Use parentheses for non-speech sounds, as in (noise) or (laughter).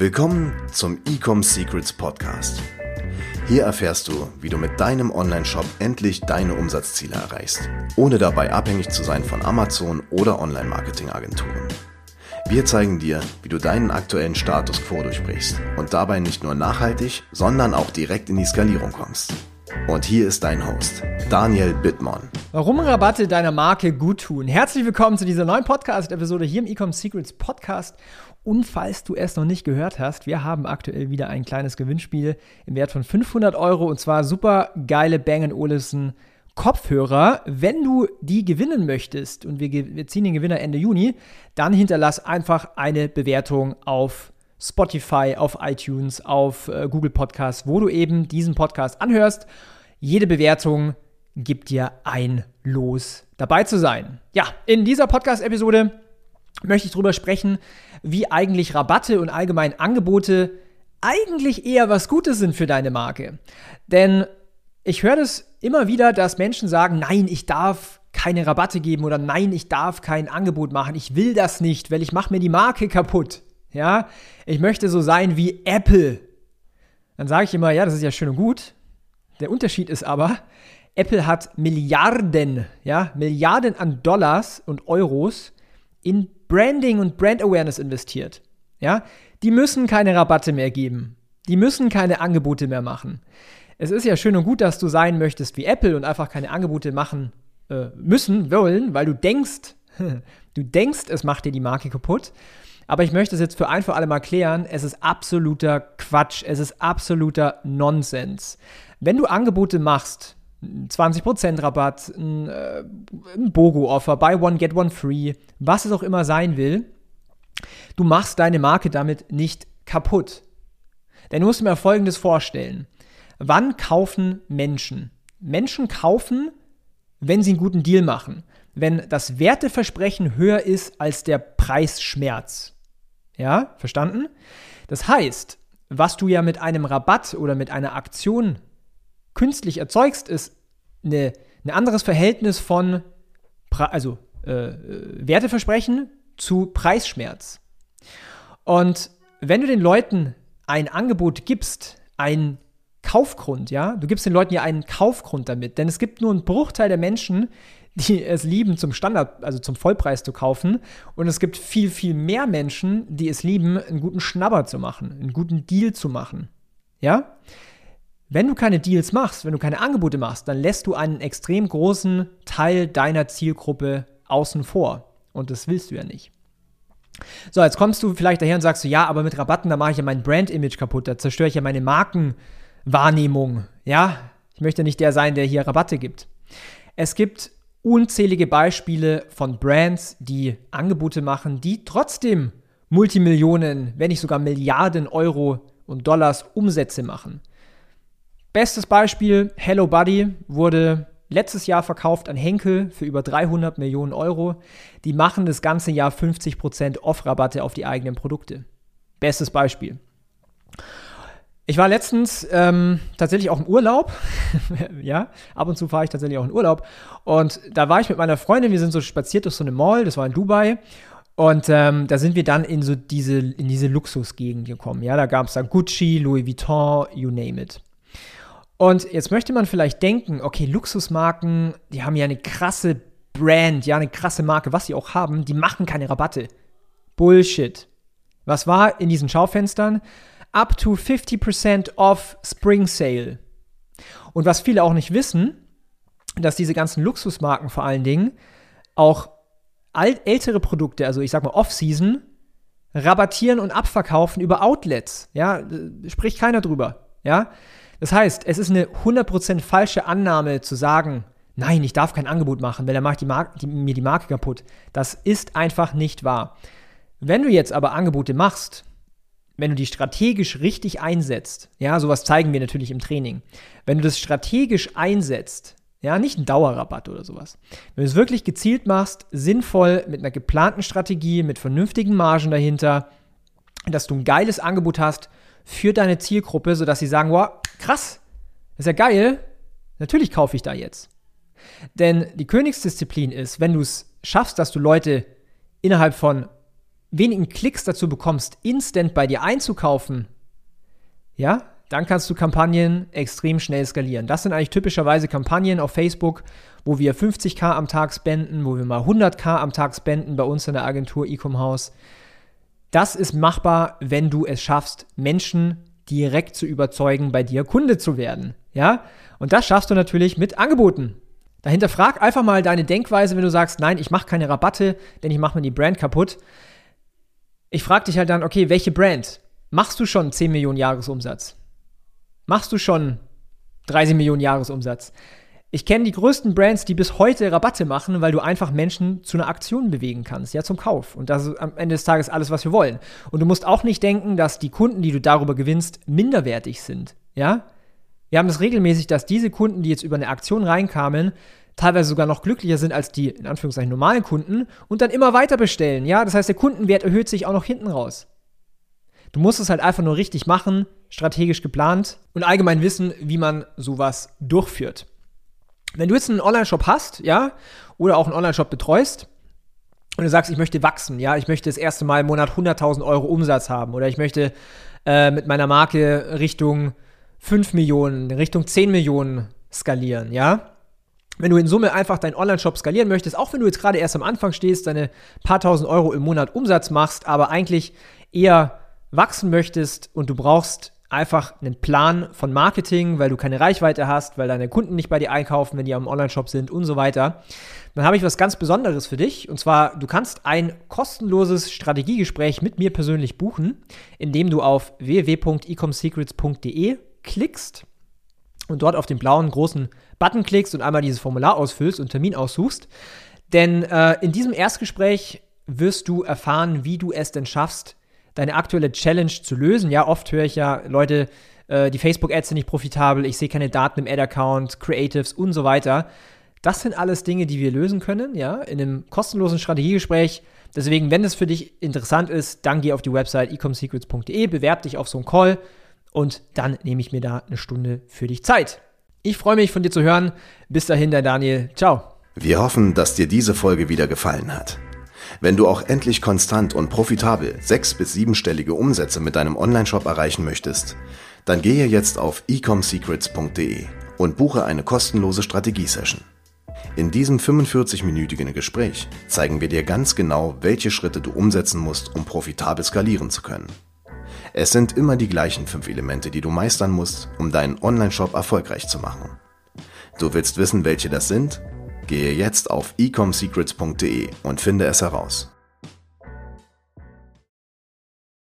Willkommen zum Ecom Secrets Podcast. Hier erfährst du, wie du mit deinem Online-Shop endlich deine Umsatzziele erreichst, ohne dabei abhängig zu sein von Amazon oder Online-Marketing-Agenturen. Wir zeigen dir, wie du deinen aktuellen Status quo durchbrichst und dabei nicht nur nachhaltig, sondern auch direkt in die Skalierung kommst. Und hier ist dein Host, Daniel Bittmann. Warum Rabatte deiner Marke gut tun? Herzlich willkommen zu dieser neuen Podcast-Episode hier im Ecom Secrets Podcast. Und falls du es noch nicht gehört hast, wir haben aktuell wieder ein kleines Gewinnspiel im Wert von 500 Euro und zwar super geile Bang Olufsen Kopfhörer. Wenn du die gewinnen möchtest und wir, wir ziehen den Gewinner Ende Juni, dann hinterlass einfach eine Bewertung auf Spotify, auf iTunes, auf äh, Google Podcasts, wo du eben diesen Podcast anhörst. Jede Bewertung gibt dir ein Los dabei zu sein. Ja, in dieser Podcast-Episode möchte ich darüber sprechen, wie eigentlich Rabatte und allgemein Angebote eigentlich eher was Gutes sind für deine Marke. Denn ich höre das immer wieder, dass Menschen sagen, nein, ich darf keine Rabatte geben oder nein, ich darf kein Angebot machen. Ich will das nicht, weil ich mache mir die Marke kaputt. Ja, ich möchte so sein wie Apple. Dann sage ich immer, ja, das ist ja schön und gut. Der Unterschied ist aber, Apple hat Milliarden, ja, Milliarden an Dollars und Euros in Branding und Brand Awareness investiert. Ja, die müssen keine Rabatte mehr geben. Die müssen keine Angebote mehr machen. Es ist ja schön und gut, dass du sein möchtest wie Apple und einfach keine Angebote machen äh, müssen, wollen, weil du denkst, (laughs) du denkst, es macht dir die Marke kaputt. Aber ich möchte es jetzt für ein für alle mal klären, es ist absoluter Quatsch, es ist absoluter Nonsens. Wenn du Angebote machst, 20% Rabatt, ein, äh, ein BOGO-Offer, Buy One, Get One Free, was es auch immer sein will, du machst deine Marke damit nicht kaputt. Denn du musst mir Folgendes vorstellen. Wann kaufen Menschen? Menschen kaufen, wenn sie einen guten Deal machen. Wenn das Werteversprechen höher ist als der Preisschmerz. Ja, verstanden? Das heißt, was du ja mit einem Rabatt oder mit einer Aktion künstlich erzeugst, ist eine, ein anderes Verhältnis von also äh, Werteversprechen zu Preisschmerz. Und wenn du den Leuten ein Angebot gibst, ein Kaufgrund, ja, du gibst den Leuten ja einen Kaufgrund damit, denn es gibt nur einen Bruchteil der Menschen, die es lieben, zum Standard, also zum Vollpreis zu kaufen. Und es gibt viel, viel mehr Menschen, die es lieben, einen guten Schnabber zu machen, einen guten Deal zu machen. Ja? Wenn du keine Deals machst, wenn du keine Angebote machst, dann lässt du einen extrem großen Teil deiner Zielgruppe außen vor. Und das willst du ja nicht. So, jetzt kommst du vielleicht daher und sagst du, ja, aber mit Rabatten, da mache ich ja mein Brand-Image kaputt, da zerstöre ich ja meine Markenwahrnehmung. Ja, ich möchte nicht der sein, der hier Rabatte gibt. Es gibt unzählige Beispiele von Brands, die Angebote machen, die trotzdem Multimillionen, wenn nicht sogar Milliarden Euro und Dollars Umsätze machen. Bestes Beispiel, Hello Buddy wurde letztes Jahr verkauft an Henkel für über 300 Millionen Euro. Die machen das ganze Jahr 50% Off-Rabatte auf die eigenen Produkte. Bestes Beispiel. Ich war letztens ähm, tatsächlich auch im Urlaub. (laughs) ja, ab und zu fahre ich tatsächlich auch in Urlaub. Und da war ich mit meiner Freundin, wir sind so spaziert durch so eine Mall, das war in Dubai. Und ähm, da sind wir dann in so diese, in diese Luxusgegend gekommen. Ja, da gab es dann Gucci, Louis Vuitton, you name it. Und jetzt möchte man vielleicht denken, okay, Luxusmarken, die haben ja eine krasse Brand, ja, eine krasse Marke, was sie auch haben, die machen keine Rabatte. Bullshit. Was war in diesen Schaufenstern? Up to 50% off Spring Sale. Und was viele auch nicht wissen, dass diese ganzen Luxusmarken vor allen Dingen auch ältere Produkte, also ich sag mal Off-Season, rabattieren und abverkaufen über Outlets. Ja, spricht keiner drüber. Ja, das heißt, es ist eine 100% falsche Annahme zu sagen, nein, ich darf kein Angebot machen, weil er macht die die, mir die Marke kaputt. Das ist einfach nicht wahr. Wenn du jetzt aber Angebote machst, wenn du die strategisch richtig einsetzt, ja, sowas zeigen wir natürlich im Training. Wenn du das strategisch einsetzt, ja, nicht ein Dauerrabatt oder sowas. Wenn du es wirklich gezielt machst, sinnvoll, mit einer geplanten Strategie, mit vernünftigen Margen dahinter, dass du ein geiles Angebot hast für deine Zielgruppe, sodass sie sagen, wow, krass, ist ja geil, natürlich kaufe ich da jetzt. Denn die Königsdisziplin ist, wenn du es schaffst, dass du Leute innerhalb von wenigen Klicks dazu bekommst, instant bei dir einzukaufen, ja, dann kannst du Kampagnen extrem schnell skalieren. Das sind eigentlich typischerweise Kampagnen auf Facebook, wo wir 50k am Tag spenden, wo wir mal 100k am Tag spenden bei uns in der Agentur Ecom House. Das ist machbar, wenn du es schaffst, Menschen direkt zu überzeugen, bei dir Kunde zu werden. Ja? Und das schaffst du natürlich mit Angeboten. Dahinter frag einfach mal deine Denkweise, wenn du sagst, nein, ich mache keine Rabatte, denn ich mache mir die Brand kaputt. Ich frage dich halt dann, okay, welche Brand? Machst du schon 10 Millionen Jahresumsatz? Machst du schon 30 Millionen Jahresumsatz? Ich kenne die größten Brands, die bis heute Rabatte machen, weil du einfach Menschen zu einer Aktion bewegen kannst, ja, zum Kauf. Und das ist am Ende des Tages alles, was wir wollen. Und du musst auch nicht denken, dass die Kunden, die du darüber gewinnst, minderwertig sind, ja. Wir haben das regelmäßig, dass diese Kunden, die jetzt über eine Aktion reinkamen, teilweise sogar noch glücklicher sind als die, in Anführungszeichen, normalen Kunden und dann immer weiter bestellen, ja. Das heißt, der Kundenwert erhöht sich auch noch hinten raus. Du musst es halt einfach nur richtig machen, strategisch geplant und allgemein wissen, wie man sowas durchführt. Wenn du jetzt einen Online-Shop hast, ja, oder auch einen Online-Shop betreust, und du sagst, ich möchte wachsen, ja, ich möchte das erste Mal im Monat 100.000 Euro Umsatz haben oder ich möchte äh, mit meiner Marke Richtung 5 Millionen, Richtung 10 Millionen skalieren, ja. Wenn du in Summe einfach deinen Online-Shop skalieren möchtest, auch wenn du jetzt gerade erst am Anfang stehst, deine paar tausend Euro im Monat Umsatz machst, aber eigentlich eher wachsen möchtest und du brauchst einfach einen Plan von Marketing, weil du keine Reichweite hast, weil deine Kunden nicht bei dir einkaufen, wenn die am Online-Shop sind und so weiter, dann habe ich was ganz Besonderes für dich. Und zwar, du kannst ein kostenloses Strategiegespräch mit mir persönlich buchen, indem du auf www.ecomsecrets.de klickst und dort auf den blauen großen Button klickst und einmal dieses Formular ausfüllst und Termin aussuchst. Denn äh, in diesem Erstgespräch wirst du erfahren, wie du es denn schaffst, deine aktuelle Challenge zu lösen. Ja, oft höre ich ja, Leute, äh, die Facebook-Ads sind nicht profitabel, ich sehe keine Daten im Ad-Account, Creatives und so weiter. Das sind alles Dinge, die wir lösen können, ja, in einem kostenlosen Strategiegespräch. Deswegen, wenn es für dich interessant ist, dann geh auf die Website ecomsecrets.de, bewerb dich auf so einen Call und dann nehme ich mir da eine Stunde für dich Zeit. Ich freue mich von dir zu hören. Bis dahin, der Daniel. Ciao. Wir hoffen, dass dir diese Folge wieder gefallen hat. Wenn du auch endlich konstant und profitabel sechs- bis siebenstellige Umsätze mit deinem Onlineshop erreichen möchtest, dann gehe jetzt auf ecomsecrets.de und buche eine kostenlose Strategiesession. In diesem 45-minütigen Gespräch zeigen wir dir ganz genau, welche Schritte du umsetzen musst, um profitabel skalieren zu können. Es sind immer die gleichen fünf Elemente, die du meistern musst, um deinen Onlineshop erfolgreich zu machen. Du willst wissen, welche das sind? Gehe jetzt auf ecomsecrets.de und finde es heraus.